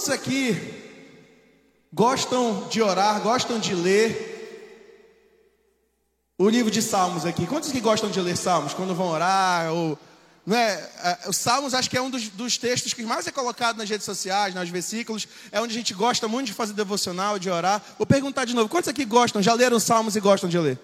Quantos aqui gostam de orar, gostam de ler o livro de Salmos aqui? Quantos que gostam de ler Salmos quando vão orar? Ou, não é? é os Salmos acho que é um dos, dos textos que mais é colocado nas redes sociais, nos versículos. É onde a gente gosta muito de fazer devocional, de orar. Vou perguntar de novo: quantos aqui gostam, já leram Salmos e gostam de ler?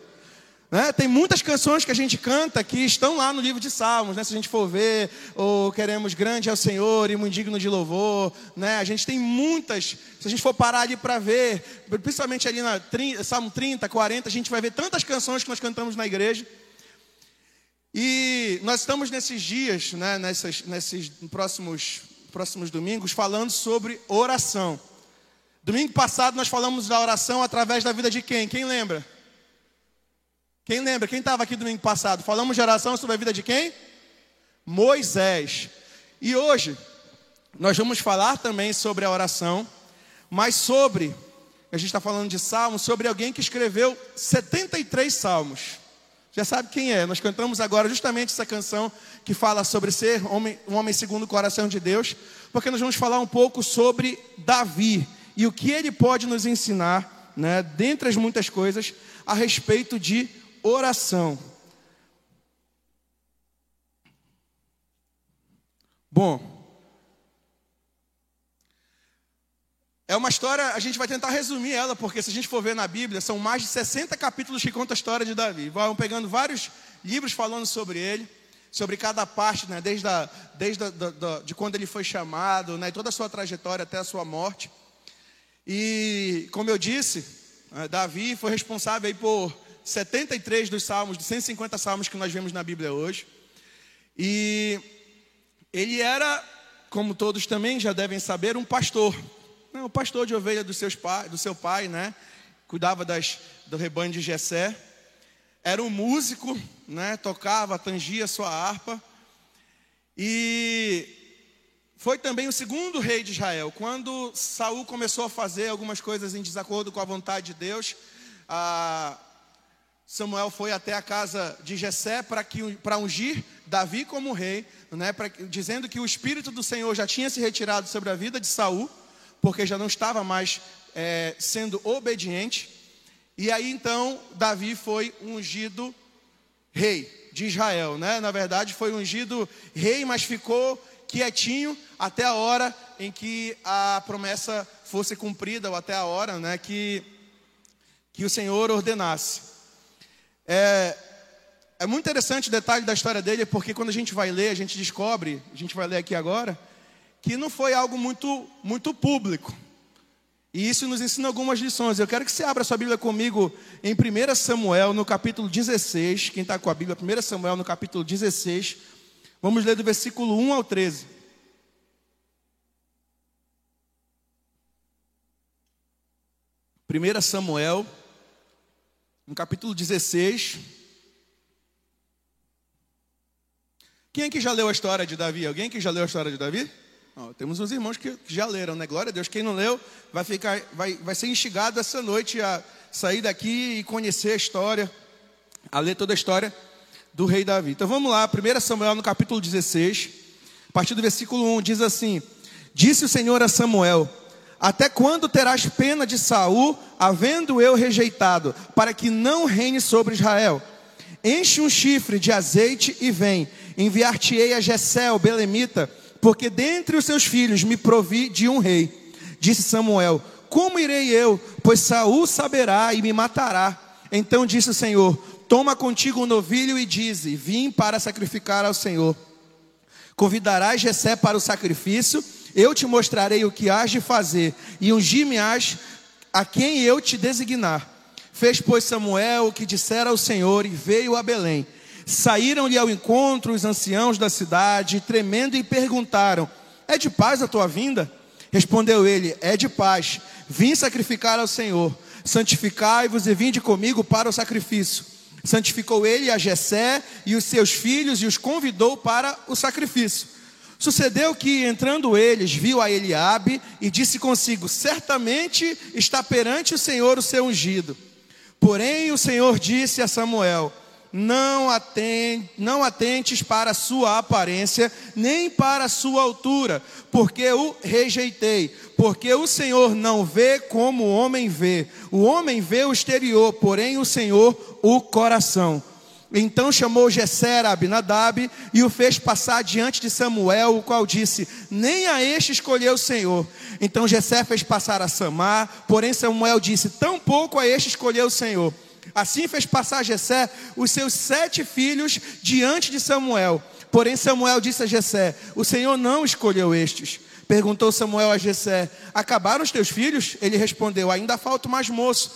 Né? Tem muitas canções que a gente canta que estão lá no livro de Salmos, né? se a gente for ver, ou queremos grande é o Senhor e muito digno de louvor. Né? A gente tem muitas, se a gente for parar ali para ver, principalmente ali na 30, Salmo 30, 40, a gente vai ver tantas canções que nós cantamos na igreja. E nós estamos nesses dias, né, nessas, nesses próximos, próximos domingos, falando sobre oração. Domingo passado nós falamos da oração através da vida de quem? Quem lembra? Quem lembra? Quem estava aqui domingo passado? Falamos de oração sobre a vida de quem? Moisés. E hoje nós vamos falar também sobre a oração, mas sobre, a gente está falando de salmos, sobre alguém que escreveu 73 salmos. Já sabe quem é? Nós cantamos agora justamente essa canção que fala sobre ser homem, um homem segundo o coração de Deus, porque nós vamos falar um pouco sobre Davi e o que ele pode nos ensinar, né, dentre as muitas coisas, a respeito de oração. Bom, é uma história, a gente vai tentar resumir ela, porque se a gente for ver na Bíblia, são mais de 60 capítulos que contam a história de Davi. Vão pegando vários livros falando sobre ele, sobre cada parte, né, desde, a, desde a, da, de quando ele foi chamado, né, toda a sua trajetória até a sua morte. E, como eu disse, né, Davi foi responsável aí por 73 dos salmos, dos 150 salmos que nós vemos na Bíblia hoje. E ele era, como todos também já devem saber, um pastor. Um pastor de ovelha dos seus pai, do seu pai, né? Cuidava das, do rebanho de Jessé. Era um músico, né? Tocava, tangia sua harpa. E foi também o segundo rei de Israel. Quando Saul começou a fazer algumas coisas em desacordo com a vontade de Deus, a, Samuel foi até a casa de Jessé para ungir Davi como rei, né, pra, dizendo que o espírito do Senhor já tinha se retirado sobre a vida de Saul, porque já não estava mais é, sendo obediente. E aí então Davi foi ungido rei de Israel, né? Na verdade foi ungido rei, mas ficou quietinho até a hora em que a promessa fosse cumprida ou até a hora, né, que que o Senhor ordenasse. É, é muito interessante o detalhe da história dele, porque quando a gente vai ler, a gente descobre, a gente vai ler aqui agora, que não foi algo muito, muito público. E isso nos ensina algumas lições. Eu quero que você abra sua Bíblia comigo em 1 Samuel, no capítulo 16. Quem está com a Bíblia, 1 Samuel, no capítulo 16. Vamos ler do versículo 1 ao 13. Primeira Samuel no capítulo 16. Quem aqui já leu a história de Davi? Alguém que já leu a história de Davi? temos uns irmãos que já leram, né? Glória a Deus. Quem não leu, vai, ficar, vai, vai ser instigado essa noite a sair daqui e conhecer a história, a ler toda a história do rei Davi. Então vamos lá, 1 Samuel no capítulo 16, a partir do versículo 1, diz assim: Disse o Senhor a Samuel: até quando terás pena de Saul, havendo eu rejeitado, para que não reine sobre Israel? Enche um chifre de azeite e vem. Enviar-te-ei a Jessé, o belemita, porque dentre os seus filhos me provi de um rei. Disse Samuel: Como irei eu? Pois Saul saberá e me matará. Então disse o Senhor: Toma contigo um novilho e dize: Vim para sacrificar ao Senhor. Convidarás Jessé para o sacrifício eu te mostrarei o que hás de fazer, e ungir-me-ás a quem eu te designar. Fez, pois, Samuel o que dissera ao Senhor, e veio a Belém. Saíram-lhe ao encontro os anciãos da cidade, tremendo, e perguntaram: É de paz a tua vinda? Respondeu ele: É de paz. Vim sacrificar ao Senhor. Santificai-vos e vinde comigo para o sacrifício. Santificou ele a Jessé e os seus filhos e os convidou para o sacrifício. Sucedeu que, entrando eles, viu a Eliabe e disse consigo: Certamente está perante o Senhor o seu ungido. Porém, o Senhor disse a Samuel: não, não atentes para a sua aparência, nem para a sua altura, porque o rejeitei. Porque o Senhor não vê como o homem vê. O homem vê o exterior, porém o Senhor o coração. Então chamou Jessé a Abinadab e o fez passar diante de Samuel, o qual disse: Nem a este escolheu o Senhor. Então Jessé fez passar a Samar, porém Samuel disse: Tampouco a este escolheu o Senhor. Assim fez passar Jessé os seus sete filhos diante de Samuel. Porém Samuel disse a Jessé: O Senhor não escolheu estes. Perguntou Samuel a Jessé: Acabaram os teus filhos? Ele respondeu: Ainda falta mais moço,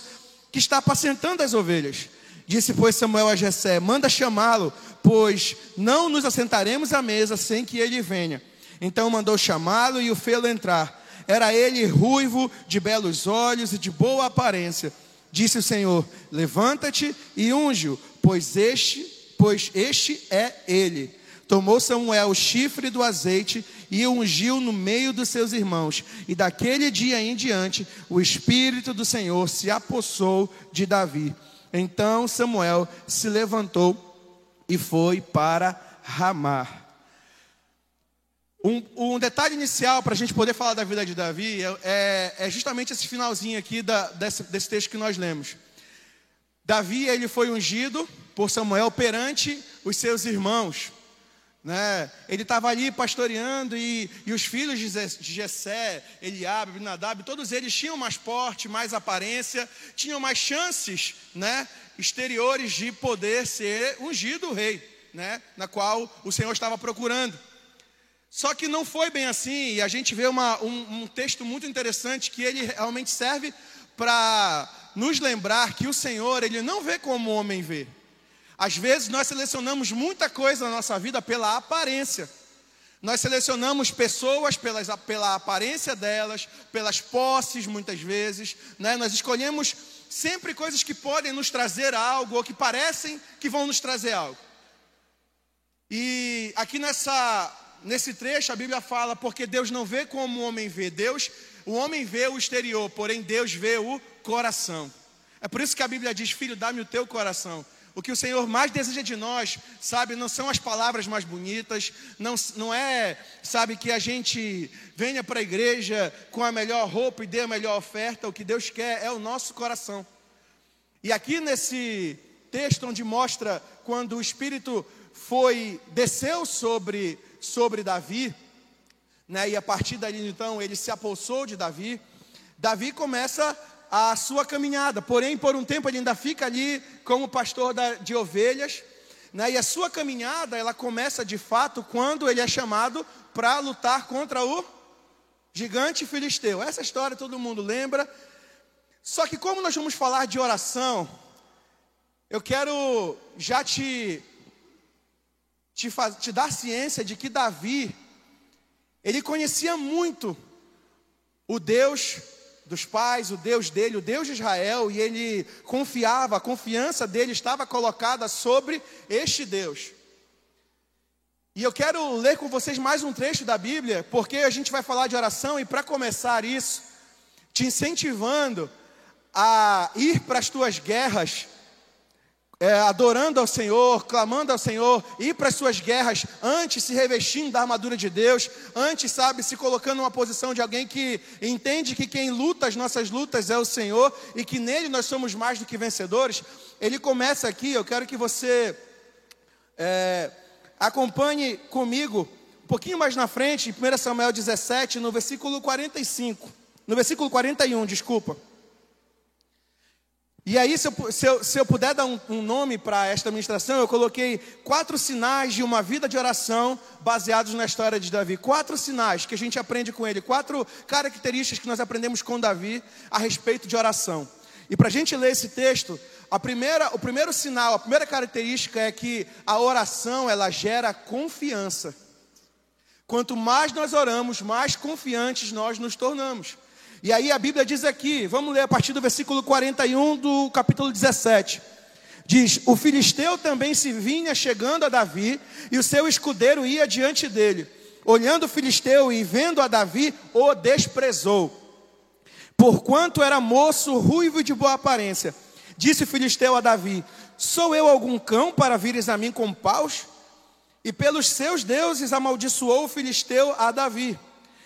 que está apacentando as ovelhas. Disse, pois, Samuel a Jessé: Manda chamá-lo, pois não nos assentaremos à mesa sem que ele venha. Então mandou chamá-lo e o fê-lo entrar. Era ele ruivo, de belos olhos e de boa aparência. Disse o Senhor: Levanta-te e unge-o, pois este, pois este é ele. Tomou Samuel o chifre do azeite e o ungiu no meio dos seus irmãos. E daquele dia em diante, o espírito do Senhor se apossou de Davi. Então Samuel se levantou e foi para Ramar. Um, um, detalhe inicial para a gente poder falar da vida de Davi é, é, é justamente esse finalzinho aqui da, desse, desse, texto que nós lemos. Davi ele foi ungido por Samuel perante os seus irmãos. Né? Ele estava ali pastoreando e, e os filhos de Jessé, Eliabe, Abinadab, todos eles tinham mais porte, mais aparência, tinham mais chances né, exteriores de poder ser ungido rei, né, na qual o Senhor estava procurando. Só que não foi bem assim, e a gente vê uma, um, um texto muito interessante que ele realmente serve para nos lembrar que o Senhor, ele não vê como o homem vê. Às vezes nós selecionamos muita coisa na nossa vida pela aparência. Nós selecionamos pessoas pelas, pela aparência delas, pelas posses, muitas vezes. Né? Nós escolhemos sempre coisas que podem nos trazer algo, ou que parecem que vão nos trazer algo. E aqui nessa, nesse trecho a Bíblia fala, porque Deus não vê como o homem vê. Deus, o homem vê o exterior, porém Deus vê o coração. É por isso que a Bíblia diz: Filho, dá-me o teu coração. O que o Senhor mais deseja de nós, sabe, não são as palavras mais bonitas, não, não é, sabe, que a gente venha para a igreja com a melhor roupa e dê a melhor oferta. O que Deus quer é o nosso coração. E aqui nesse texto onde mostra quando o Espírito foi, desceu sobre, sobre Davi, né, e a partir dali então ele se apossou de Davi, Davi começa a sua caminhada. Porém, por um tempo ele ainda fica ali como pastor de ovelhas, né? E a sua caminhada ela começa de fato quando ele é chamado para lutar contra o gigante filisteu. Essa história todo mundo lembra. Só que como nós vamos falar de oração, eu quero já te te, faz, te dar ciência de que Davi ele conhecia muito o Deus dos pais, o Deus dele, o Deus de Israel, e ele confiava, a confiança dele estava colocada sobre este Deus. E eu quero ler com vocês mais um trecho da Bíblia, porque a gente vai falar de oração, e para começar isso, te incentivando a ir para as tuas guerras é, adorando ao Senhor, clamando ao Senhor, ir para as suas guerras, antes se revestindo da armadura de Deus, antes, sabe, se colocando numa posição de alguém que entende que quem luta as nossas lutas é o Senhor e que nele nós somos mais do que vencedores. Ele começa aqui, eu quero que você é, acompanhe comigo um pouquinho mais na frente, em 1 Samuel 17, no versículo 45, no versículo 41, desculpa. E aí, se eu, se eu, se eu puder dar um, um nome para esta ministração, eu coloquei quatro sinais de uma vida de oração baseados na história de Davi. Quatro sinais que a gente aprende com ele, quatro características que nós aprendemos com Davi a respeito de oração. E para a gente ler esse texto, a primeira, o primeiro sinal, a primeira característica é que a oração ela gera confiança. Quanto mais nós oramos, mais confiantes nós nos tornamos. E aí a Bíblia diz aqui, vamos ler a partir do versículo 41 do capítulo 17. Diz: O filisteu também se vinha chegando a Davi, e o seu escudeiro ia diante dele. Olhando o filisteu e vendo a Davi, o desprezou. Porquanto era moço, ruivo e de boa aparência. Disse o filisteu a Davi: Sou eu algum cão para vires a mim com paus? E pelos seus deuses amaldiçoou o filisteu a Davi.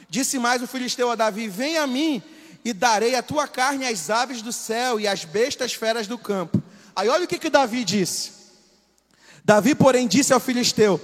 Disse mais o filisteu a Davi: Vem a mim e darei a tua carne às aves do céu e às bestas feras do campo. Aí olha o que, que Davi disse. Davi, porém, disse ao filisteu: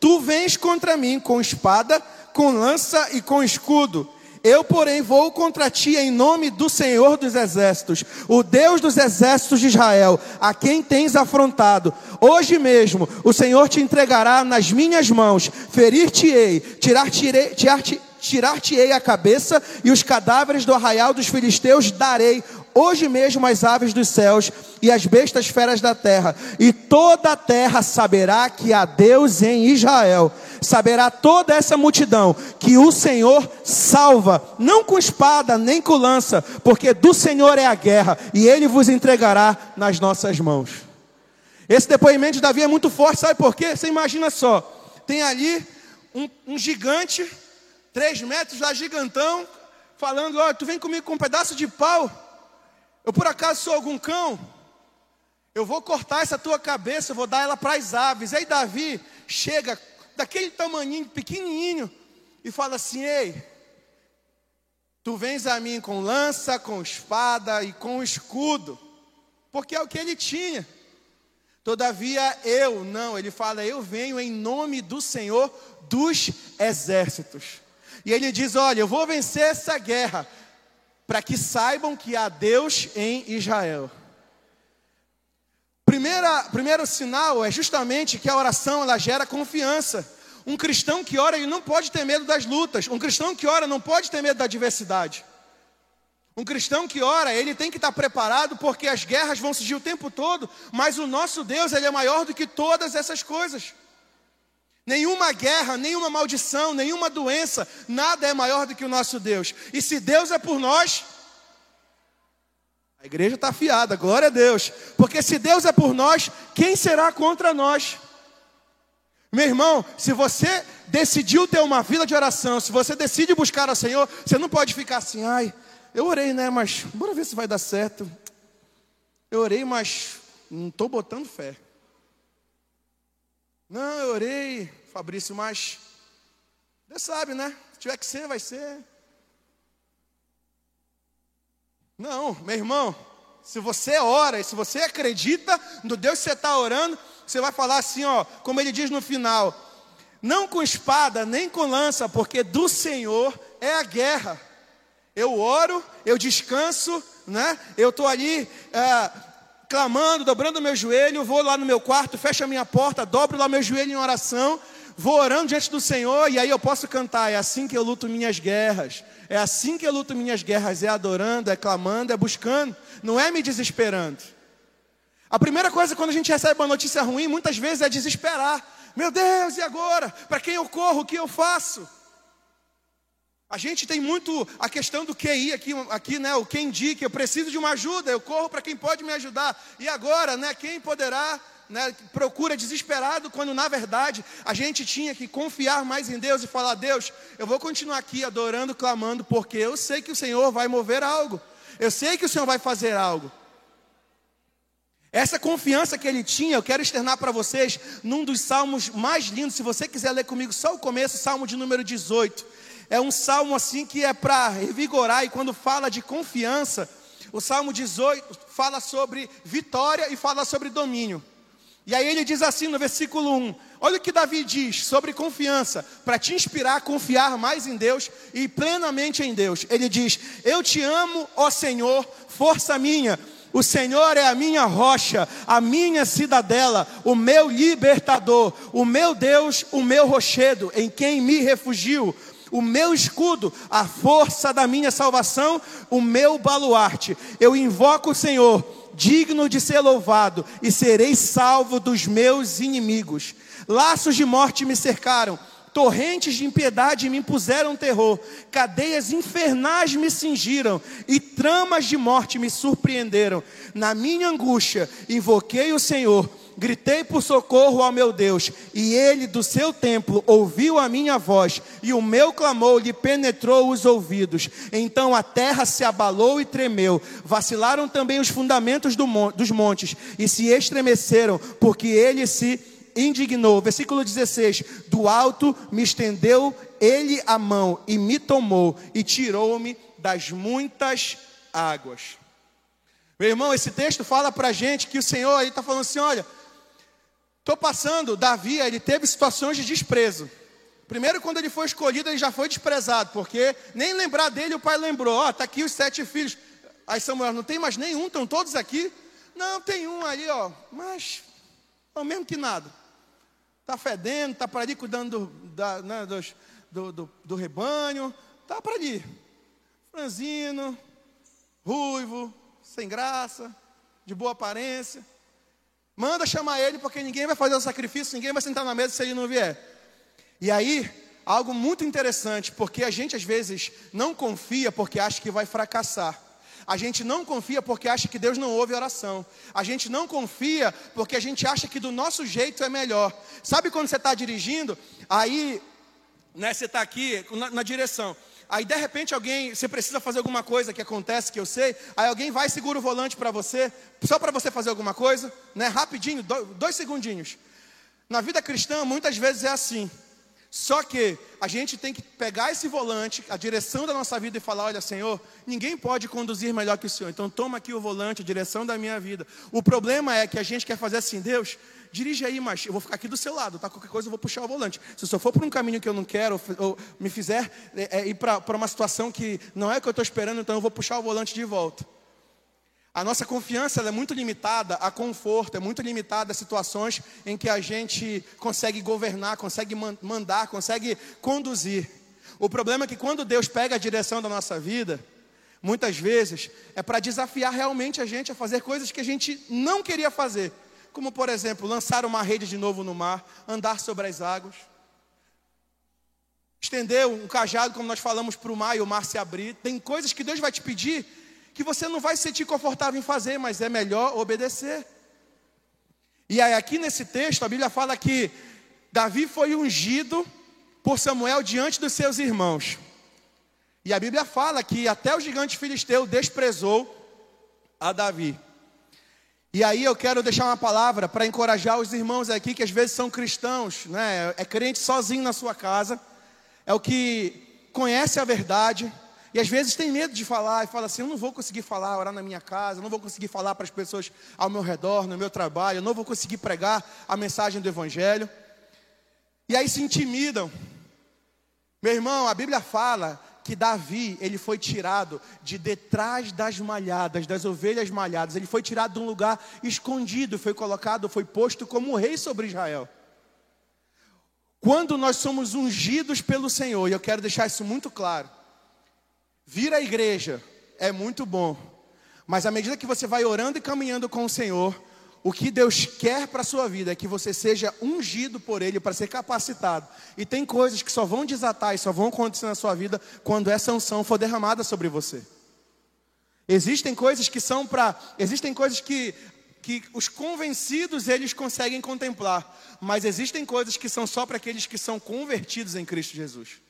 Tu vens contra mim com espada, com lança e com escudo eu, porém, vou contra ti em nome do Senhor dos Exércitos, o Deus dos Exércitos de Israel, a quem tens afrontado. Hoje mesmo o Senhor te entregará nas minhas mãos, ferir-te-ei, tirar-te-ei tirar tirar-te-ei a cabeça e os cadáveres do arraial dos filisteus darei hoje mesmo as aves dos céus e as bestas feras da terra, e toda a terra saberá que há Deus em Israel. Saberá toda essa multidão que o Senhor salva, não com espada nem com lança, porque do Senhor é a guerra, e ele vos entregará nas nossas mãos. Esse depoimento de Davi é muito forte, sabe por quê? Você imagina só: tem ali um, um gigante, três metros lá, gigantão, falando: Ó, tu vem comigo com um pedaço de pau. Eu por acaso sou algum cão? Eu vou cortar essa tua cabeça, eu vou dar ela para as aves. Aí Davi chega daquele tamaninho pequenininho e fala assim: Ei, tu vens a mim com lança, com espada e com escudo, porque é o que ele tinha. Todavia eu, não, ele fala: Eu venho em nome do Senhor dos exércitos. E ele diz: Olha, eu vou vencer essa guerra, para que saibam que há Deus em Israel. Primeira, primeiro sinal é justamente que a oração ela gera confiança. Um cristão que ora, ele não pode ter medo das lutas. Um cristão que ora não pode ter medo da adversidade. Um cristão que ora, ele tem que estar preparado porque as guerras vão surgir o tempo todo, mas o nosso Deus, ele é maior do que todas essas coisas. Nenhuma guerra, nenhuma maldição, nenhuma doença, nada é maior do que o nosso Deus. E se Deus é por nós, a igreja está afiada, glória a Deus. Porque se Deus é por nós, quem será contra nós? Meu irmão, se você decidiu ter uma vida de oração, se você decide buscar o Senhor, você não pode ficar assim, ai, eu orei, né? Mas bora ver se vai dar certo. Eu orei, mas não estou botando fé. Não, eu orei, Fabrício, mas Deus sabe, né? Se tiver que ser, vai ser. Não, meu irmão, se você ora e se você acredita no Deus que você está orando, você vai falar assim, ó, como ele diz no final: não com espada, nem com lança, porque do Senhor é a guerra. Eu oro, eu descanso, né? Eu estou ali. É, clamando, dobrando meu joelho, vou lá no meu quarto, fecho a minha porta, dobro lá meu joelho em oração, vou orando diante do Senhor e aí eu posso cantar. É assim que eu luto minhas guerras. É assim que eu luto minhas guerras, é adorando, é clamando, é buscando, não é me desesperando. A primeira coisa quando a gente recebe uma notícia ruim, muitas vezes é desesperar. Meu Deus, e agora? Para quem eu corro? O que eu faço? A gente tem muito a questão do QI aqui, aqui né? O quem indica, eu preciso de uma ajuda, eu corro para quem pode me ajudar. E agora, né? Quem poderá, né? Procura desesperado, quando na verdade a gente tinha que confiar mais em Deus e falar: Deus, eu vou continuar aqui adorando, clamando, porque eu sei que o Senhor vai mover algo, eu sei que o Senhor vai fazer algo. Essa confiança que ele tinha, eu quero externar para vocês num dos salmos mais lindos. Se você quiser ler comigo só o começo, salmo de número 18 é um salmo assim que é para revigorar, e quando fala de confiança, o salmo 18 fala sobre vitória e fala sobre domínio. E aí ele diz assim no versículo 1: Olha o que Davi diz sobre confiança, para te inspirar a confiar mais em Deus e plenamente em Deus. Ele diz: Eu te amo, ó Senhor, força minha. O Senhor é a minha rocha, a minha cidadela, o meu libertador, o meu Deus, o meu rochedo, em quem me refugio o meu escudo, a força da minha salvação, o meu baluarte. Eu invoco o Senhor, digno de ser louvado, e serei salvo dos meus inimigos. Laços de morte me cercaram, torrentes de impiedade me impuseram terror, cadeias infernais me cingiram e tramas de morte me surpreenderam. Na minha angústia, invoquei o Senhor Gritei por socorro ao meu Deus, e ele do seu templo ouviu a minha voz, e o meu clamor lhe penetrou os ouvidos. Então a terra se abalou e tremeu, vacilaram também os fundamentos do, dos montes, e se estremeceram, porque ele se indignou. Versículo 16: Do alto me estendeu ele a mão e me tomou e tirou-me das muitas águas. Meu irmão, esse texto fala para a gente que o Senhor está falando assim: olha, estou passando, Davi, ele teve situações de desprezo. Primeiro, quando ele foi escolhido, ele já foi desprezado, porque nem lembrar dele o pai lembrou: ó, oh, está aqui os sete filhos. Aí Samuel, não tem mais nenhum, estão todos aqui? Não, tem um ali, ó, mas é o mesmo que nada. Está fedendo, está para ali cuidando do, da, né, dos, do, do, do rebanho, está para ali. Franzino, ruivo, sem graça, de boa aparência. Manda chamar ele, porque ninguém vai fazer o sacrifício, ninguém vai sentar na mesa se ele não vier. E aí, algo muito interessante, porque a gente às vezes não confia porque acha que vai fracassar. A gente não confia porque acha que Deus não ouve oração. A gente não confia porque a gente acha que do nosso jeito é melhor. Sabe quando você está dirigindo, aí né, você está aqui na, na direção. Aí de repente alguém, você precisa fazer alguma coisa que acontece, que eu sei, aí alguém vai e segura o volante para você, só para você fazer alguma coisa, né? Rapidinho, dois segundinhos. Na vida cristã, muitas vezes é assim. Só que a gente tem que pegar esse volante, a direção da nossa vida e falar: olha, Senhor, ninguém pode conduzir melhor que o Senhor, então toma aqui o volante, a direção da minha vida. O problema é que a gente quer fazer assim: Deus, dirige aí, mas eu vou ficar aqui do seu lado, tá? Qualquer coisa eu vou puxar o volante. Se eu for por um caminho que eu não quero, ou, me fizer é, é, ir para uma situação que não é o que eu estou esperando, então eu vou puxar o volante de volta. A nossa confiança é muito limitada a conforto, é muito limitada a situações em que a gente consegue governar, consegue mandar, consegue conduzir. O problema é que quando Deus pega a direção da nossa vida, muitas vezes é para desafiar realmente a gente a fazer coisas que a gente não queria fazer, como por exemplo, lançar uma rede de novo no mar, andar sobre as águas, estender um cajado, como nós falamos, para o mar e o mar se abrir. Tem coisas que Deus vai te pedir que você não vai se sentir confortável em fazer, mas é melhor obedecer. E aí, aqui nesse texto, a Bíblia fala que Davi foi ungido por Samuel diante dos seus irmãos. E a Bíblia fala que até o gigante filisteu desprezou a Davi. E aí eu quero deixar uma palavra para encorajar os irmãos aqui que às vezes são cristãos, né? É crente sozinho na sua casa, é o que conhece a verdade, e às vezes tem medo de falar e fala assim: eu não vou conseguir falar, orar na minha casa, eu não vou conseguir falar para as pessoas ao meu redor, no meu trabalho, eu não vou conseguir pregar a mensagem do Evangelho. E aí se intimidam. Meu irmão, a Bíblia fala que Davi, ele foi tirado de detrás das malhadas, das ovelhas malhadas, ele foi tirado de um lugar escondido, foi colocado, foi posto como rei sobre Israel. Quando nós somos ungidos pelo Senhor, e eu quero deixar isso muito claro, Vir à igreja é muito bom, mas à medida que você vai orando e caminhando com o Senhor, o que Deus quer para a sua vida é que você seja ungido por Ele para ser capacitado. E tem coisas que só vão desatar e só vão acontecer na sua vida quando essa unção for derramada sobre você. Existem coisas que são para. Existem coisas que, que os convencidos eles conseguem contemplar. Mas existem coisas que são só para aqueles que são convertidos em Cristo Jesus.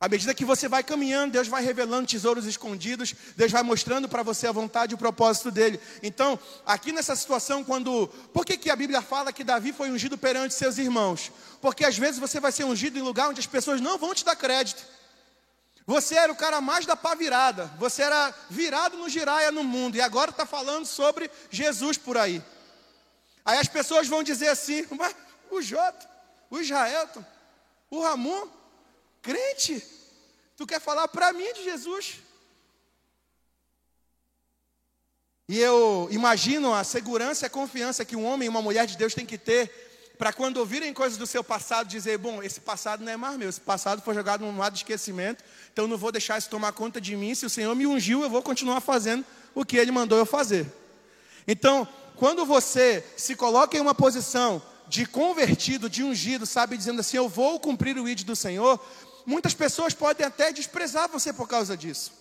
À medida que você vai caminhando, Deus vai revelando tesouros escondidos, Deus vai mostrando para você a vontade e o propósito dele. Então, aqui nessa situação, quando. Por que, que a Bíblia fala que Davi foi ungido perante seus irmãos? Porque às vezes você vai ser ungido em lugar onde as pessoas não vão te dar crédito. Você era o cara mais da pá virada, você era virado no giraia no mundo, e agora está falando sobre Jesus por aí. Aí as pessoas vão dizer assim: mas o Jota, o Israelton, o Ramon, Crente, tu quer falar para mim de Jesus? E eu imagino a segurança e a confiança que um homem e uma mulher de Deus tem que ter para quando ouvirem coisas do seu passado dizer, bom, esse passado não é mais meu, esse passado foi jogado num lado de esquecimento, então não vou deixar isso tomar conta de mim, se o Senhor me ungiu, eu vou continuar fazendo o que Ele mandou eu fazer. Então, quando você se coloca em uma posição de convertido, de ungido, sabe, dizendo assim, eu vou cumprir o ídolo do Senhor, muitas pessoas podem até desprezar você por causa disso.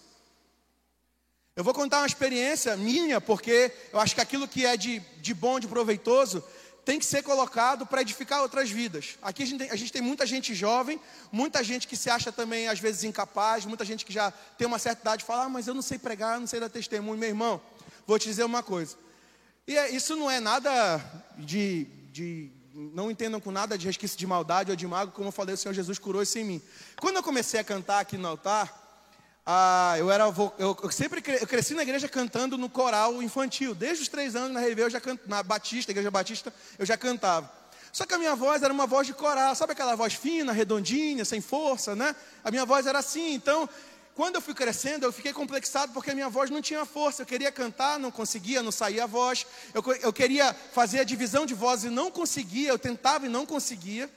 Eu vou contar uma experiência minha, porque eu acho que aquilo que é de, de bom, de proveitoso, tem que ser colocado para edificar outras vidas. Aqui a gente, tem, a gente, tem, muita gente jovem, muita gente que se acha também às vezes incapaz, muita gente que já tem uma certa idade e fala, ah, mas eu não sei pregar, eu não sei dar testemunho. Meu irmão, vou te dizer uma coisa. E é, isso não é nada de, de, não entendam com nada de resquício de maldade ou de mago, como eu falei, o Senhor Jesus curou isso em mim. Quando eu comecei a cantar aqui no altar, ah, eu, era, eu, sempre eu cresci na igreja cantando no coral infantil. Desde os três anos na Revê, eu já canto, na Batista, igreja Batista, eu já cantava. Só que a minha voz era uma voz de coral, sabe aquela voz fina, redondinha, sem força, né? A minha voz era assim, então quando eu fui crescendo, eu fiquei complexado porque a minha voz não tinha força. Eu queria cantar, não conseguia, não saía a voz. Eu, eu queria fazer a divisão de voz e não conseguia. Eu tentava e não conseguia.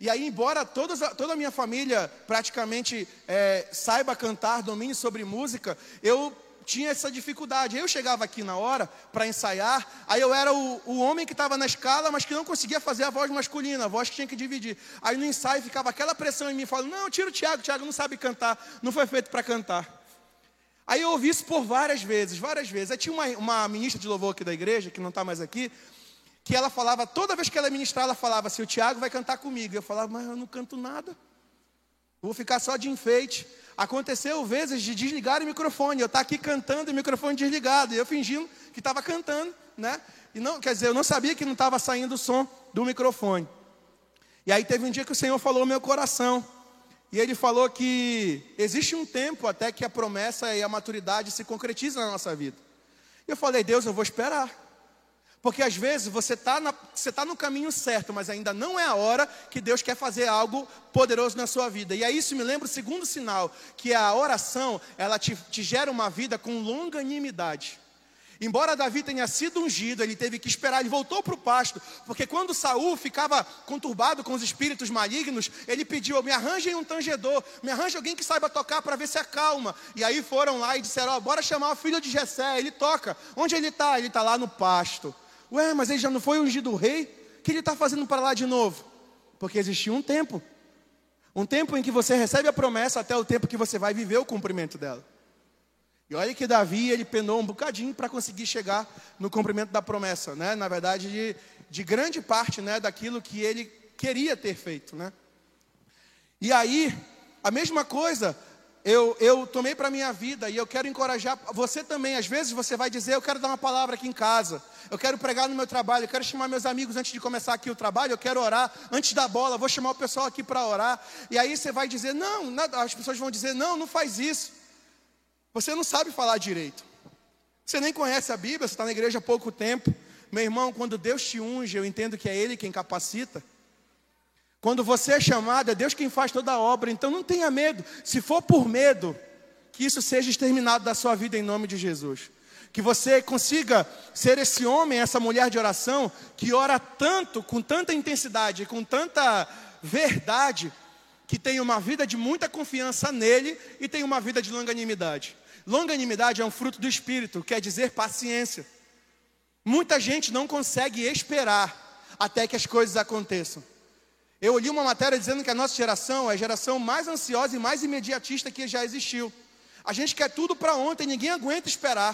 E aí, embora todas, toda a minha família praticamente é, saiba cantar, domine sobre música, eu tinha essa dificuldade. Eu chegava aqui na hora para ensaiar, aí eu era o, o homem que estava na escala, mas que não conseguia fazer a voz masculina, a voz que tinha que dividir. Aí no ensaio ficava aquela pressão em mim, falando: Não, tira o Tiago, o Tiago não sabe cantar, não foi feito para cantar. Aí eu ouvi isso por várias vezes, várias vezes. Aí tinha uma, uma ministra de louvor aqui da igreja, que não está mais aqui, que ela falava, toda vez que ela ministrava, ela falava assim, o Tiago vai cantar comigo. Eu falava, mas eu não canto nada. vou ficar só de enfeite. Aconteceu vezes de desligar o microfone. Eu estar tá aqui cantando e o microfone desligado. E eu fingindo que estava cantando, né? E não, quer dizer, eu não sabia que não estava saindo o som do microfone. E aí teve um dia que o Senhor falou no meu coração. E ele falou que existe um tempo até que a promessa e a maturidade se concretizam na nossa vida. E eu falei, Deus, eu vou esperar. Porque às vezes você está tá no caminho certo, mas ainda não é a hora que Deus quer fazer algo poderoso na sua vida. E aí isso me lembra o segundo sinal, que é a oração, ela te, te gera uma vida com longanimidade. Embora Davi tenha sido ungido, ele teve que esperar, ele voltou para o pasto, porque quando Saul ficava conturbado com os espíritos malignos, ele pediu: me arranjem um tangedor, me arranje alguém que saiba tocar para ver se acalma. E aí foram lá e disseram: oh, bora chamar o filho de Jessé, ele toca. Onde ele está? Ele está lá no pasto. Ué, mas ele já não foi ungido rei? O que ele está fazendo para lá de novo? Porque existia um tempo. Um tempo em que você recebe a promessa até o tempo que você vai viver o cumprimento dela. E olha que Davi, ele penou um bocadinho para conseguir chegar no cumprimento da promessa, né? Na verdade, de, de grande parte, né, daquilo que ele queria ter feito, né? E aí, a mesma coisa eu, eu tomei para minha vida e eu quero encorajar você também. Às vezes você vai dizer: Eu quero dar uma palavra aqui em casa, eu quero pregar no meu trabalho, eu quero chamar meus amigos antes de começar aqui o trabalho, eu quero orar antes da bola, vou chamar o pessoal aqui para orar. E aí você vai dizer: Não, nada, as pessoas vão dizer: Não, não faz isso. Você não sabe falar direito, você nem conhece a Bíblia, você está na igreja há pouco tempo. Meu irmão, quando Deus te unge, eu entendo que é Ele quem capacita. Quando você é chamado, é Deus quem faz toda a obra. Então não tenha medo. Se for por medo, que isso seja exterminado da sua vida em nome de Jesus. Que você consiga ser esse homem, essa mulher de oração, que ora tanto, com tanta intensidade, com tanta verdade, que tem uma vida de muita confiança nele e tem uma vida de longanimidade. Longanimidade é um fruto do Espírito, quer dizer paciência. Muita gente não consegue esperar até que as coisas aconteçam. Eu li uma matéria dizendo que a nossa geração é a geração mais ansiosa e mais imediatista que já existiu. A gente quer tudo para ontem, ninguém aguenta esperar.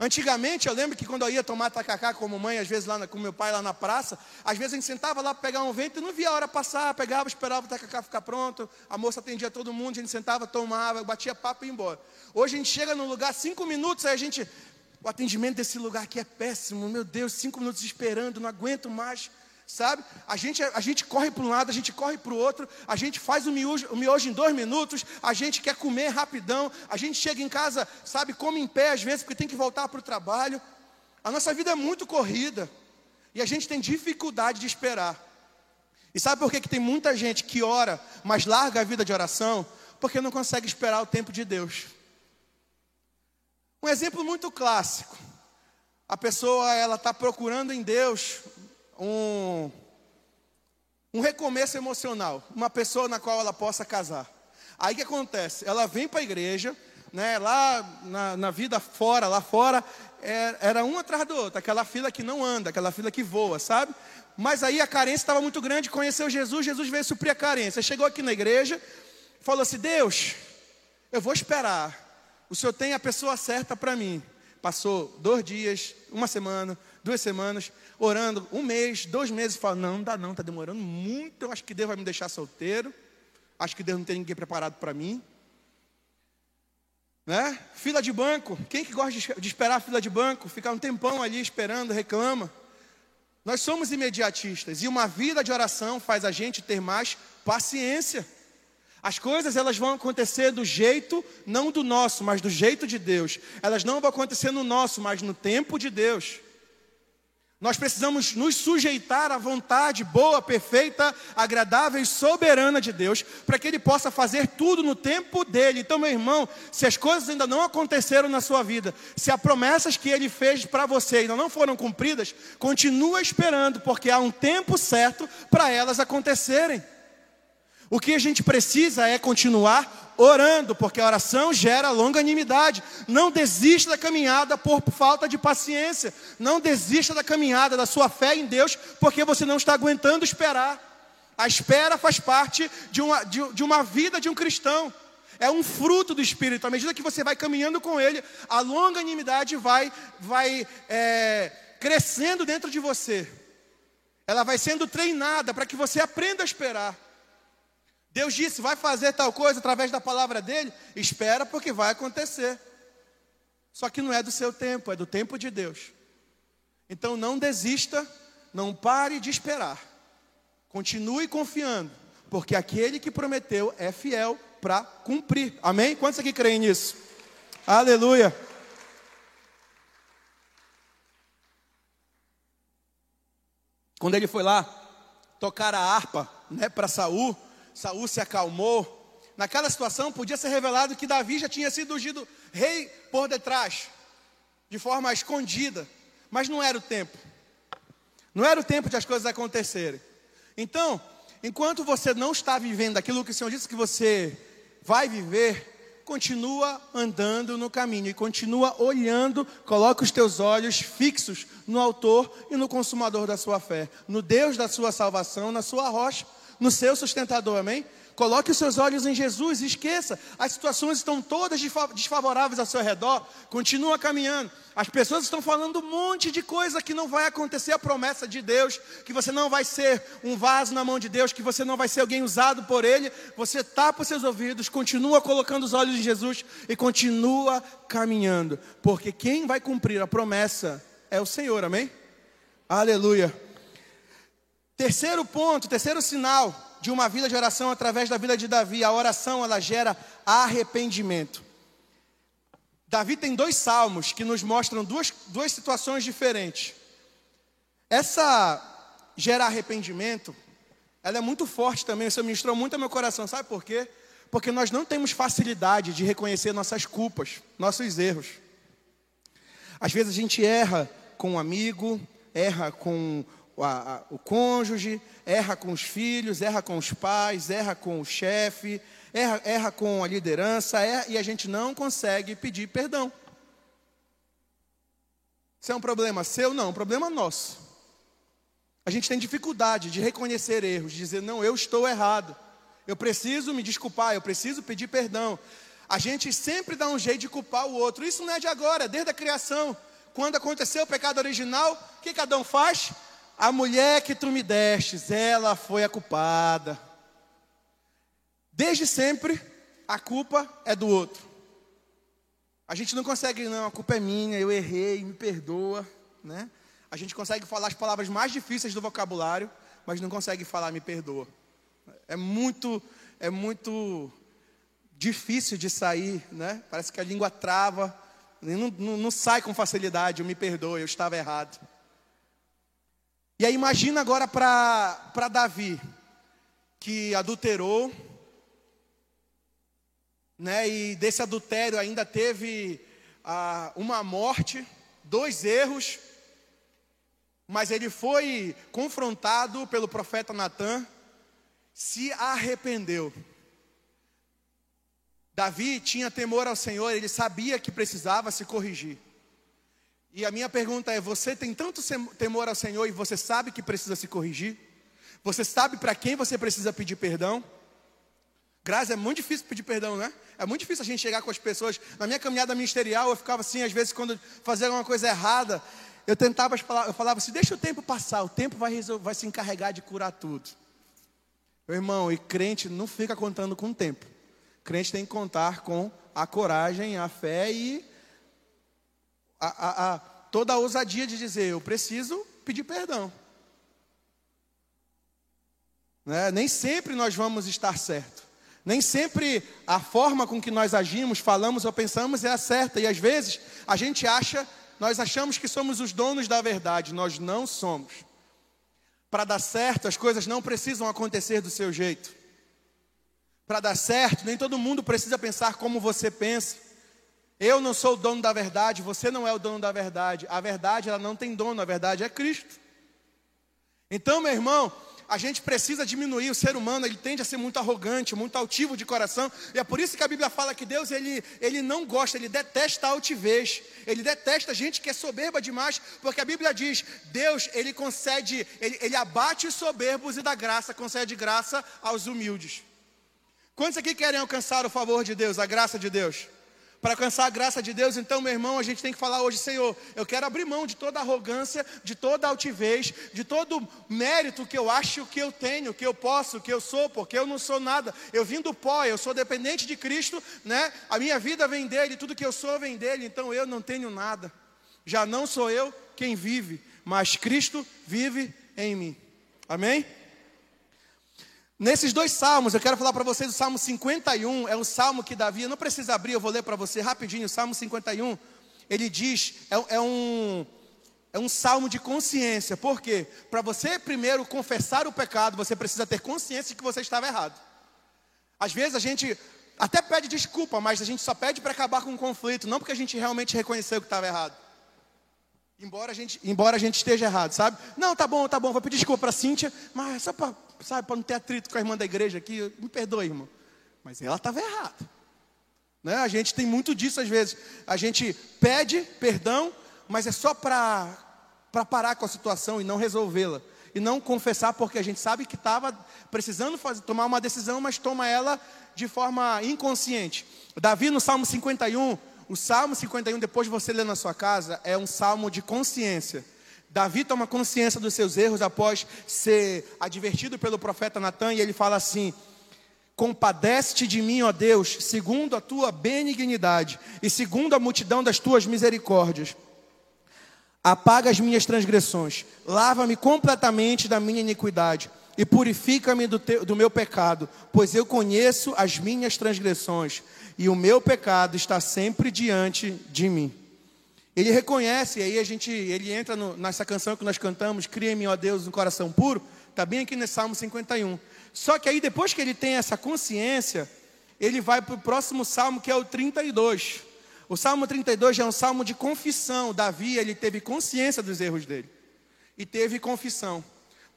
Antigamente, eu lembro que quando eu ia tomar tacacá com a mamãe, às vezes lá na, com meu pai lá na praça, às vezes a gente sentava lá para pegar um vento e não via a hora passar, pegava, esperava o tacacá ficar pronto, a moça atendia todo mundo, a gente sentava, tomava, batia papo e ia embora. Hoje a gente chega num lugar, cinco minutos, aí a gente, o atendimento desse lugar aqui é péssimo, meu Deus, cinco minutos esperando, não aguento mais sabe? A gente, a gente corre para um lado, a gente corre para o outro, a gente faz o miojo, o miojo em dois minutos, a gente quer comer rapidão, a gente chega em casa, sabe, come em pé às vezes porque tem que voltar para o trabalho. A nossa vida é muito corrida e a gente tem dificuldade de esperar. E sabe por que, que tem muita gente que ora, mas larga a vida de oração? Porque não consegue esperar o tempo de Deus. Um exemplo muito clássico. A pessoa ela está procurando em Deus um, um recomeço emocional, uma pessoa na qual ela possa casar. Aí o que acontece? Ela vem para a igreja, né, lá na, na, vida fora, lá fora, é, era um atrás do outro, aquela fila que não anda, aquela fila que voa, sabe? Mas aí a carência estava muito grande, conheceu Jesus, Jesus veio suprir a carência. Chegou aqui na igreja, falou assim: Deus, eu vou esperar, o Senhor tem a pessoa certa para mim. Passou dois dias, uma semana, duas semanas, orando, um mês, dois meses, falo, não, não dá não, está demorando muito, eu acho que Deus vai me deixar solteiro, acho que Deus não tem ninguém preparado para mim. Né? Fila de banco, quem que gosta de esperar fila de banco? Ficar um tempão ali esperando, reclama. Nós somos imediatistas e uma vida de oração faz a gente ter mais paciência. As coisas elas vão acontecer do jeito não do nosso, mas do jeito de Deus. Elas não vão acontecer no nosso, mas no tempo de Deus. Nós precisamos nos sujeitar à vontade boa, perfeita, agradável e soberana de Deus, para que Ele possa fazer tudo no tempo dele. Então, meu irmão, se as coisas ainda não aconteceram na sua vida, se as promessas que Ele fez para você ainda não foram cumpridas, continua esperando, porque há um tempo certo para elas acontecerem. O que a gente precisa é continuar orando, porque a oração gera longanimidade. Não desista da caminhada por falta de paciência. Não desista da caminhada da sua fé em Deus, porque você não está aguentando esperar. A espera faz parte de uma, de, de uma vida de um cristão. É um fruto do Espírito. À medida que você vai caminhando com Ele, a longanimidade vai, vai é, crescendo dentro de você. Ela vai sendo treinada para que você aprenda a esperar. Deus disse, vai fazer tal coisa através da palavra dele, espera porque vai acontecer. Só que não é do seu tempo, é do tempo de Deus. Então não desista, não pare de esperar. Continue confiando, porque aquele que prometeu é fiel para cumprir. Amém? Quantos aqui creem nisso? Aleluia. Quando ele foi lá tocar a harpa, né, para Saul, Saul se acalmou. Naquela situação podia ser revelado que Davi já tinha sido ungido rei por detrás, de forma escondida, mas não era o tempo. Não era o tempo de as coisas acontecerem. Então, enquanto você não está vivendo aquilo que o Senhor disse que você vai viver, continua andando no caminho e continua olhando, coloca os teus olhos fixos no autor e no consumador da sua fé, no Deus da sua salvação, na sua rocha no seu sustentador, amém? Coloque os seus olhos em Jesus e esqueça. As situações estão todas desfavoráveis ao seu redor. Continua caminhando. As pessoas estão falando um monte de coisa que não vai acontecer a promessa de Deus, que você não vai ser um vaso na mão de Deus, que você não vai ser alguém usado por Ele. Você tapa os seus ouvidos, continua colocando os olhos em Jesus e continua caminhando, porque quem vai cumprir a promessa é o Senhor, amém? Aleluia. Terceiro ponto, terceiro sinal de uma vida de oração através da vida de Davi, a oração ela gera arrependimento. Davi tem dois salmos que nos mostram duas, duas situações diferentes. Essa gera arrependimento, ela é muito forte também, isso ministrou muito ao meu coração, sabe por quê? Porque nós não temos facilidade de reconhecer nossas culpas, nossos erros. Às vezes a gente erra com um amigo, erra com a, a, o cônjuge, erra com os filhos, erra com os pais, erra com o chefe, erra, erra com a liderança, erra, e a gente não consegue pedir perdão. Isso é um problema seu? Não, é um problema nosso. A gente tem dificuldade de reconhecer erros, de dizer, não, eu estou errado. Eu preciso me desculpar, eu preciso pedir perdão. A gente sempre dá um jeito de culpar o outro. Isso não é de agora, é desde a criação. Quando aconteceu o pecado original, o que cada um faz? A mulher que tu me destes, ela foi a culpada. Desde sempre, a culpa é do outro. A gente não consegue, não, a culpa é minha, eu errei, me perdoa, né? A gente consegue falar as palavras mais difíceis do vocabulário, mas não consegue falar me perdoa. É muito, é muito difícil de sair, né? Parece que a língua trava, não, não, não sai com facilidade, eu me perdoe, eu estava errado. E aí imagina agora para Davi, que adulterou, né, e desse adultério ainda teve ah, uma morte, dois erros, mas ele foi confrontado pelo profeta Natan, se arrependeu. Davi tinha temor ao Senhor, ele sabia que precisava se corrigir. E a minha pergunta é: você tem tanto temor ao Senhor e você sabe que precisa se corrigir? Você sabe para quem você precisa pedir perdão? Graça, é muito difícil pedir perdão, né? É muito difícil a gente chegar com as pessoas. Na minha caminhada ministerial, eu ficava assim, às vezes, quando fazia alguma coisa errada, eu tentava, eu falava assim: deixa o tempo passar, o tempo vai, resolver, vai se encarregar de curar tudo. Meu irmão, e crente não fica contando com o tempo. Crente tem que contar com a coragem, a fé e a, a, a, toda a ousadia de dizer: eu preciso pedir perdão. Né? Nem sempre nós vamos estar certo. Nem sempre a forma com que nós agimos, falamos ou pensamos é a certa. E às vezes a gente acha, nós achamos que somos os donos da verdade. Nós não somos. Para dar certo, as coisas não precisam acontecer do seu jeito. Para dar certo, nem todo mundo precisa pensar como você pensa. Eu não sou o dono da verdade, você não é o dono da verdade. A verdade, ela não tem dono, a verdade é Cristo. Então, meu irmão, a gente precisa diminuir. O ser humano ele tende a ser muito arrogante, muito altivo de coração. E é por isso que a Bíblia fala que Deus ele, ele não gosta, ele detesta a altivez. Ele detesta gente que é soberba demais, porque a Bíblia diz: Deus ele concede, ele, ele abate os soberbos e dá graça, concede graça aos humildes. Quantos aqui querem alcançar o favor de Deus, a graça de Deus? Para alcançar a graça de Deus, então, meu irmão, a gente tem que falar hoje, Senhor, eu quero abrir mão de toda arrogância, de toda altivez, de todo mérito que eu acho que eu tenho, que eu posso, que eu sou, porque eu não sou nada. Eu vim do pó, eu sou dependente de Cristo, né? A minha vida vem dele, tudo que eu sou vem dele, então eu não tenho nada. Já não sou eu quem vive, mas Cristo vive em mim. Amém? Nesses dois salmos, eu quero falar para vocês o Salmo 51, é um salmo que Davi, não precisa abrir, eu vou ler para você rapidinho, o Salmo 51, ele diz, é, é, um, é um salmo de consciência, por quê? Para você primeiro confessar o pecado, você precisa ter consciência de que você estava errado. Às vezes a gente até pede desculpa, mas a gente só pede para acabar com o conflito, não porque a gente realmente reconheceu que estava errado. Embora a, gente, embora a gente esteja errado, sabe? Não, tá bom, tá bom, vou pedir desculpa para Cíntia, mas só para para não ter atrito com a irmã da igreja aqui, me perdoe, irmão. Mas ela estava errada. Né? A gente tem muito disso às vezes. A gente pede perdão, mas é só para parar com a situação e não resolvê-la. E não confessar porque a gente sabe que estava precisando fazer, tomar uma decisão, mas toma ela de forma inconsciente. Davi no Salmo 51, o Salmo 51, depois de você ler na sua casa, é um salmo de consciência. Davi toma consciência dos seus erros após ser advertido pelo profeta Natan, e ele fala assim: Compadece-te de mim, ó Deus, segundo a tua benignidade e segundo a multidão das tuas misericórdias. Apaga as minhas transgressões, lava-me completamente da minha iniquidade e purifica-me do, do meu pecado, pois eu conheço as minhas transgressões e o meu pecado está sempre diante de mim. Ele reconhece, aí a gente, ele entra no, nessa canção que nós cantamos, Cria-me, ó Deus, um coração puro, está bem aqui nesse Salmo 51. Só que aí depois que ele tem essa consciência, ele vai para o próximo salmo, que é o 32. O salmo 32 é um salmo de confissão. Davi, ele teve consciência dos erros dele. E teve confissão.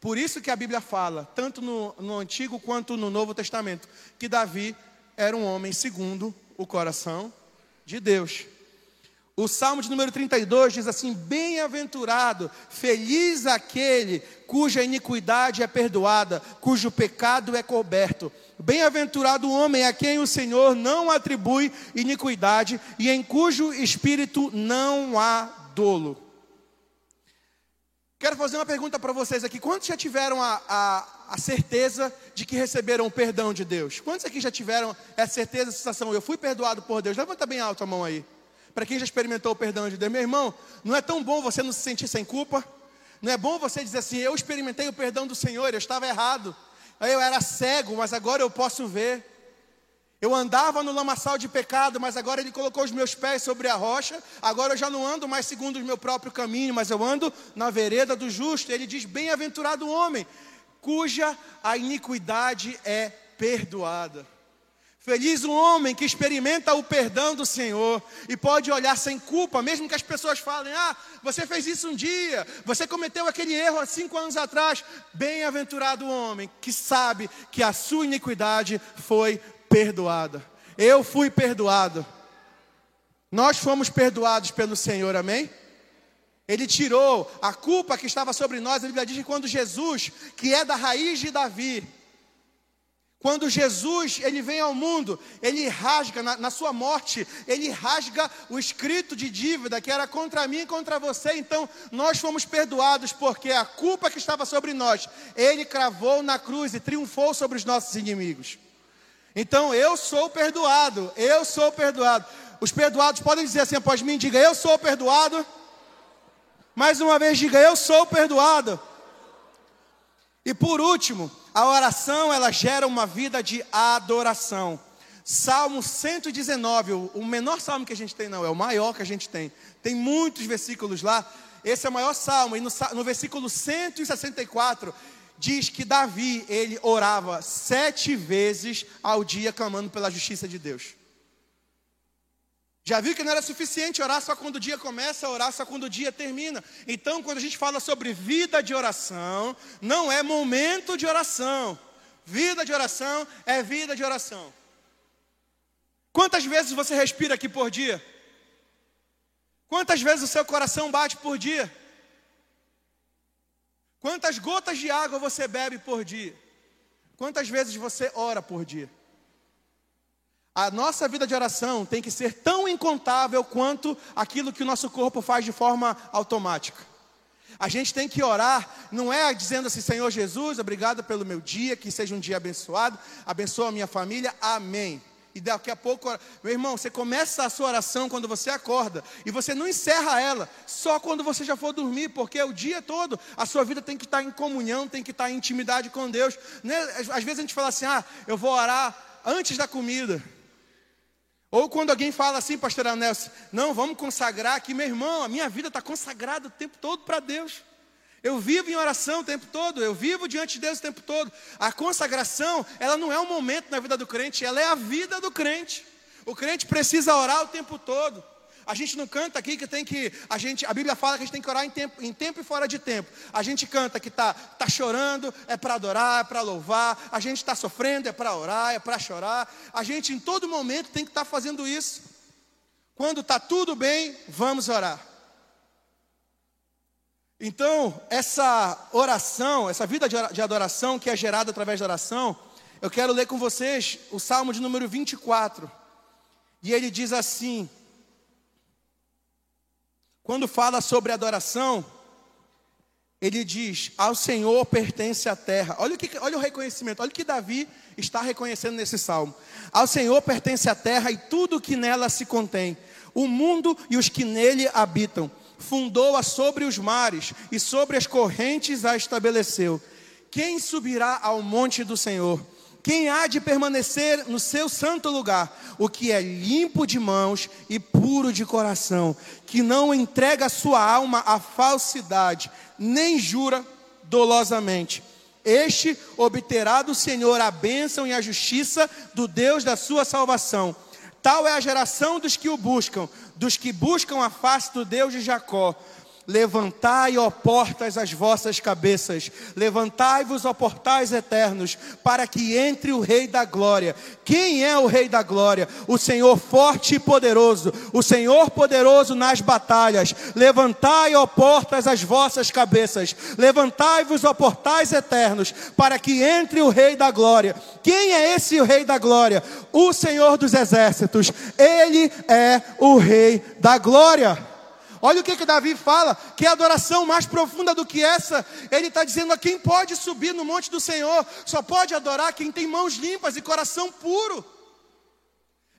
Por isso que a Bíblia fala, tanto no, no Antigo quanto no Novo Testamento, que Davi era um homem segundo o coração de Deus. O Salmo de número 32 diz assim: Bem-aventurado, feliz aquele cuja iniquidade é perdoada, cujo pecado é coberto. Bem-aventurado o homem a quem o Senhor não atribui iniquidade e em cujo espírito não há dolo. Quero fazer uma pergunta para vocês aqui: quantos já tiveram a, a, a, certeza de que receberam o perdão de Deus? Quantos aqui já tiveram essa certeza, essa sensação? Eu fui perdoado por Deus? Levanta bem alto a mão aí. Para quem já experimentou o perdão de Deus, meu irmão, não é tão bom você não se sentir sem culpa? Não é bom você dizer assim: eu experimentei o perdão do Senhor, eu estava errado, eu era cego, mas agora eu posso ver. Eu andava no lamaçal de pecado, mas agora Ele colocou os meus pés sobre a rocha. Agora eu já não ando mais segundo o meu próprio caminho, mas eu ando na vereda do justo. Ele diz: Bem-aventurado o homem, cuja a iniquidade é perdoada. Feliz o homem que experimenta o perdão do Senhor e pode olhar sem culpa, mesmo que as pessoas falem: Ah, você fez isso um dia, você cometeu aquele erro há cinco anos atrás. Bem-aventurado o homem que sabe que a sua iniquidade foi perdoada. Eu fui perdoado. Nós fomos perdoados pelo Senhor, amém? Ele tirou a culpa que estava sobre nós. A Bíblia diz que quando Jesus, que é da raiz de Davi, Quando Jesus ele vem ao mundo, ele rasga na, na, sua morte, ele rasga o escrito de dívida que era contra mim e contra você. Então nós fomos perdoados porque a culpa que estava sobre nós, ele cravou na cruz e triunfou sobre os nossos inimigos. Então eu sou perdoado, eu sou perdoado. Os perdoados podem dizer assim após mim, diga eu sou perdoado. Mais uma vez diga eu sou perdoado. E por último, a oração ela gera uma vida de adoração. Salmo 119, o menor salmo que a gente tem, não, é o maior que a gente tem. Tem muitos versículos lá. Esse é o maior salmo. E no, no versículo 164, diz que Davi, ele orava sete vezes ao dia, clamando pela justiça de Deus. Já viu que não era suficiente orar só quando o dia começa, orar só quando o dia termina. Então, quando a gente fala sobre vida de oração, não é momento de oração. Vida de oração é vida de oração. Quantas vezes você respira aqui por dia? Quantas vezes o seu coração bate por dia? Quantas gotas de água você bebe por dia? Quantas vezes você ora por dia? A nossa vida de oração tem que ser tão incontável quanto aquilo que o nosso corpo faz de forma automática. A gente tem que orar, não é dizendo assim, Senhor Jesus, obrigado pelo meu dia, que seja um dia abençoado, abençoa a minha família, amém. E daqui a pouco, meu irmão, você começa a sua oração quando você acorda, e você não encerra ela só quando você já for dormir, porque o dia todo a sua vida tem que estar em comunhão, tem que estar em intimidade com Deus. Né? Às vezes a gente fala assim, ah, eu vou orar antes da comida. Ou quando alguém fala assim, pastor Nelson, não, vamos consagrar aqui, meu irmão, a minha vida está consagrada o tempo todo para Deus. Eu vivo em oração o tempo todo, eu vivo diante de Deus o tempo todo. A consagração, ela não é um momento na vida do crente, ela é a vida do crente. O crente precisa orar o tempo todo. A gente não canta aqui que tem que. A, gente, a Bíblia fala que a gente tem que orar em tempo, em tempo e fora de tempo. A gente canta que está tá chorando, é para adorar, é para louvar. A gente está sofrendo, é para orar, é para chorar. A gente em todo momento tem que estar tá fazendo isso. Quando está tudo bem, vamos orar. Então, essa oração, essa vida de adoração que é gerada através da oração, eu quero ler com vocês o Salmo de número 24. E ele diz assim: quando fala sobre adoração, ele diz: Ao Senhor pertence a terra. Olha o, que, olha o reconhecimento, olha o que Davi está reconhecendo nesse salmo. Ao Senhor pertence a terra e tudo que nela se contém, o mundo e os que nele habitam. Fundou-a sobre os mares e sobre as correntes a estabeleceu. Quem subirá ao monte do Senhor? Quem há de permanecer no seu santo lugar? O que é limpo de mãos e puro de coração, que não entrega sua alma à falsidade, nem jura dolosamente. Este obterá do Senhor a bênção e a justiça do Deus da sua salvação. Tal é a geração dos que o buscam, dos que buscam a face do Deus de Jacó. Levantai, ó portas, as vossas cabeças, levantai-vos, ó portais eternos, para que entre o Rei da Glória. Quem é o Rei da Glória? O Senhor forte e poderoso, o Senhor poderoso nas batalhas. Levantai, ó portas, as vossas cabeças, levantai-vos, ó portais eternos, para que entre o Rei da Glória. Quem é esse o Rei da Glória? O Senhor dos Exércitos, Ele é o Rei da Glória. Olha o que, que Davi fala, que é adoração mais profunda do que essa. Ele está dizendo a quem pode subir no monte do Senhor, só pode adorar quem tem mãos limpas e coração puro.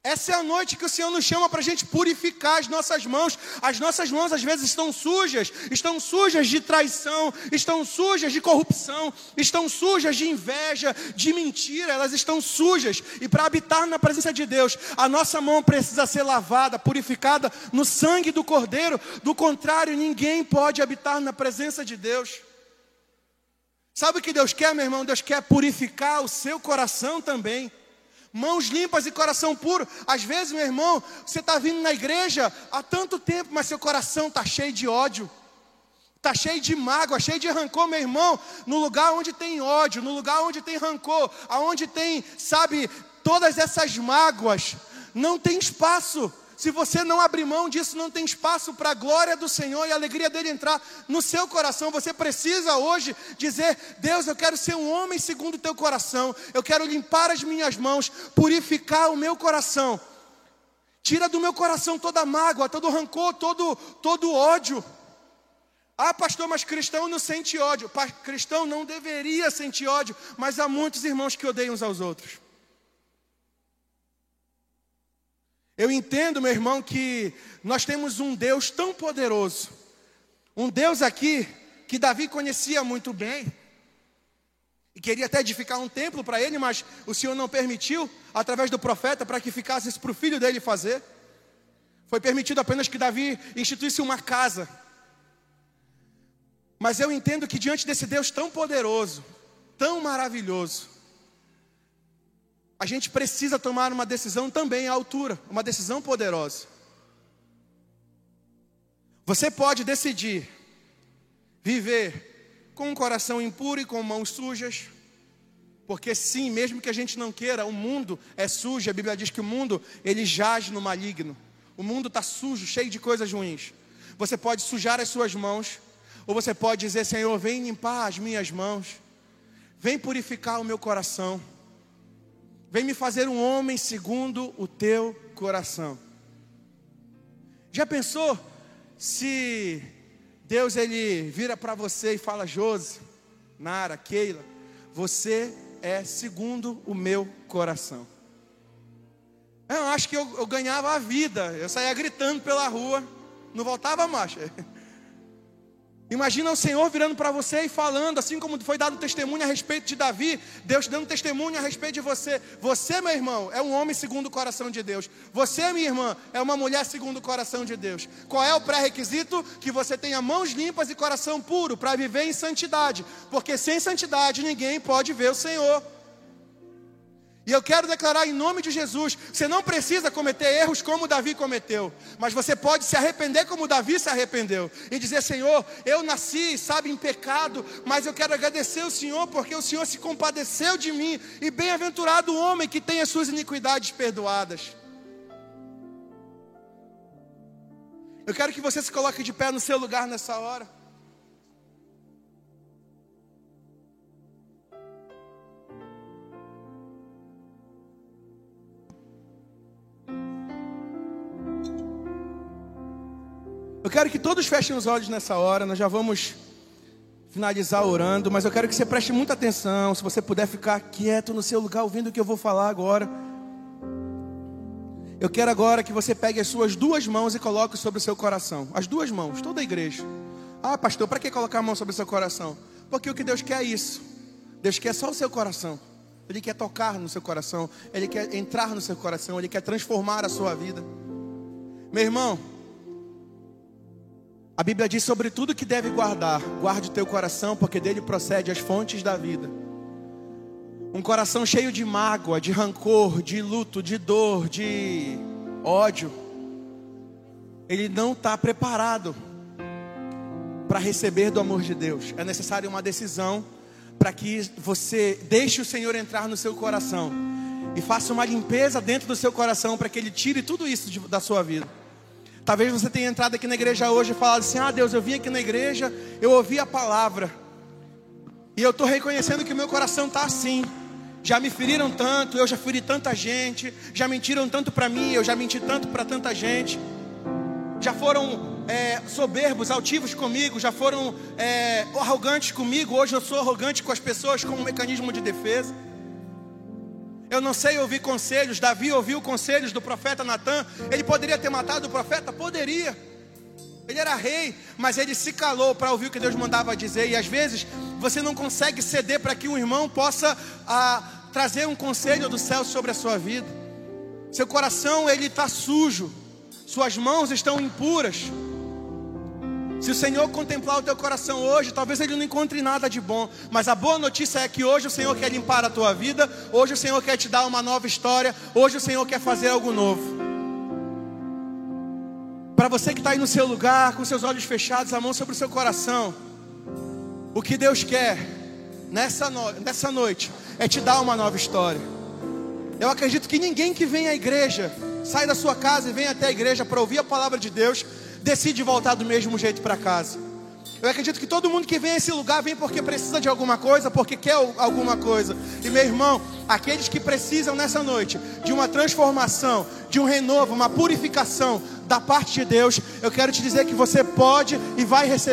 Essa é a noite que o Senhor nos chama para a gente purificar as nossas mãos. As nossas mãos às vezes estão sujas, estão sujas de traição, estão sujas de corrupção, estão sujas de inveja, de mentira, elas estão sujas. E para habitar na presença de Deus, a nossa mão precisa ser lavada, purificada no sangue do Cordeiro. Do contrário, ninguém pode habitar na presença de Deus. Sabe o que Deus quer, meu irmão? Deus quer purificar o seu coração também mãos limpas e coração puro. Às vezes, meu irmão, você está vindo na igreja há tanto tempo, mas seu coração está cheio de ódio, está cheio de mágoa, cheio de rancor, meu irmão. No lugar onde tem ódio, no lugar onde tem rancor, aonde tem, sabe, todas essas mágoas, não tem espaço Se você não abrir mão disso, não tem espaço para a glória do Senhor e a alegria dele entrar no seu coração. Você precisa hoje dizer: Deus, eu quero ser um homem segundo o teu coração. Eu quero limpar as minhas mãos, purificar o meu coração. Tira do meu coração toda mágoa, todo rancor, todo, todo ódio. Ah, pastor, mas cristão não sente ódio. Cristão não deveria sentir ódio, mas há muitos irmãos que odeiam uns aos outros. Eu entendo, meu irmão, que nós temos um Deus tão poderoso, um Deus aqui que Davi conhecia muito bem, e queria até edificar um templo para ele, mas o Senhor não permitiu, através do profeta, para que ficasse isso para o filho dele fazer. Foi permitido apenas que Davi instituísse uma casa. Mas eu entendo que diante desse Deus tão poderoso, tão maravilhoso, a gente precisa tomar uma decisão também à altura, uma decisão poderosa. Você pode decidir viver com um coração impuro e com mãos sujas, porque sim, mesmo que a gente não queira, o mundo é sujo. A Bíblia diz que o mundo ele jaz no maligno. O mundo está sujo, cheio de coisas ruins. Você pode sujar as suas mãos, ou você pode dizer: Senhor, vem limpar as minhas mãos, vem purificar o meu coração. Vem me fazer um homem segundo o teu coração. Já pensou se Deus ele vira para você e fala: Josi, Nara, Keila, você é segundo o meu coração. Eu acho que eu, eu ganhava a vida, eu saía gritando pela rua, não voltava mais. Imagina o Senhor virando para você e falando, assim como foi dado testemunho a respeito de Davi, Deus dando testemunho a respeito de você. Você, meu irmão, é um homem segundo o coração de Deus. Você, minha irmã, é uma mulher segundo o coração de Deus. Qual é o pré-requisito? Que você tenha mãos limpas e coração puro para viver em santidade, porque sem santidade ninguém pode ver o Senhor. E eu quero declarar em nome de Jesus: você não precisa cometer erros como Davi cometeu, mas você pode se arrepender como Davi se arrependeu e dizer: Senhor, eu nasci, sabe, em pecado, mas eu quero agradecer o Senhor porque o Senhor se compadeceu de mim, e bem-aventurado o homem que tem as suas iniquidades perdoadas. Eu quero que você se coloque de pé no seu lugar nessa hora. Quero que todos fechem os olhos nessa hora, nós já vamos finalizar orando, mas eu quero que você preste muita atenção, se você puder ficar quieto no seu lugar ouvindo o que eu vou falar agora. Eu quero agora que você pegue as suas duas mãos e coloque sobre o seu coração. As duas mãos, toda a igreja. Ah, pastor, para que colocar a mão sobre o seu coração? Porque o que Deus quer é isso. Deus quer só o seu coração. Ele quer tocar no seu coração, ele quer entrar no seu coração, ele quer transformar a sua vida. Meu irmão, a Bíblia diz sobre tudo que deve guardar, guarde o teu coração, porque dele procede as fontes da vida. Um coração cheio de mágoa, de rancor, de luto, de dor, de ódio, ele não está preparado para receber do amor de Deus. É necessário uma decisão para que você deixe o Senhor entrar no seu coração e faça uma limpeza dentro do seu coração para que Ele tire tudo isso da sua vida. Talvez você tenha entrado aqui na igreja hoje e falado assim: Ah, Deus, eu vim aqui na igreja, eu ouvi a palavra, e eu estou reconhecendo que o meu coração está assim. Já me feriram tanto, eu já feri tanta gente, já mentiram tanto para mim, eu já menti tanto para tanta gente, já foram é, soberbos, altivos comigo, já foram é, arrogantes comigo, hoje eu sou arrogante com as pessoas como um mecanismo de defesa. Eu não sei ouvir conselhos. Davi ouviu conselhos do profeta Natan. Ele poderia ter matado o profeta? Poderia. Ele era rei, mas ele se calou para ouvir o que Deus mandava dizer. E às vezes você não consegue ceder para que um irmão possa ah, trazer um conselho do céu sobre a sua vida. Seu coração ele está sujo, suas mãos estão impuras. Se o Senhor contemplar o teu coração hoje, talvez ele não encontre nada de bom, mas a boa notícia é que hoje o Senhor quer limpar a tua vida, hoje o Senhor quer te dar uma nova história, hoje o Senhor quer fazer algo novo. Para você que está aí no seu lugar, com seus olhos fechados, a mão sobre o seu coração, o que Deus quer nessa, no... nessa noite é te dar uma nova história. Eu acredito que ninguém que vem à igreja sai da sua casa e vem até a igreja para ouvir a palavra de Deus, decide voltar do mesmo jeito para casa. Eu acredito que todo mundo que vem a esse lugar vem porque precisa de alguma coisa, porque quer alguma coisa. E meu irmão, aqueles que precisam nessa noite de uma transformação, de um renovo, uma purificação da parte de Deus, eu quero te dizer que você pode e vai receber.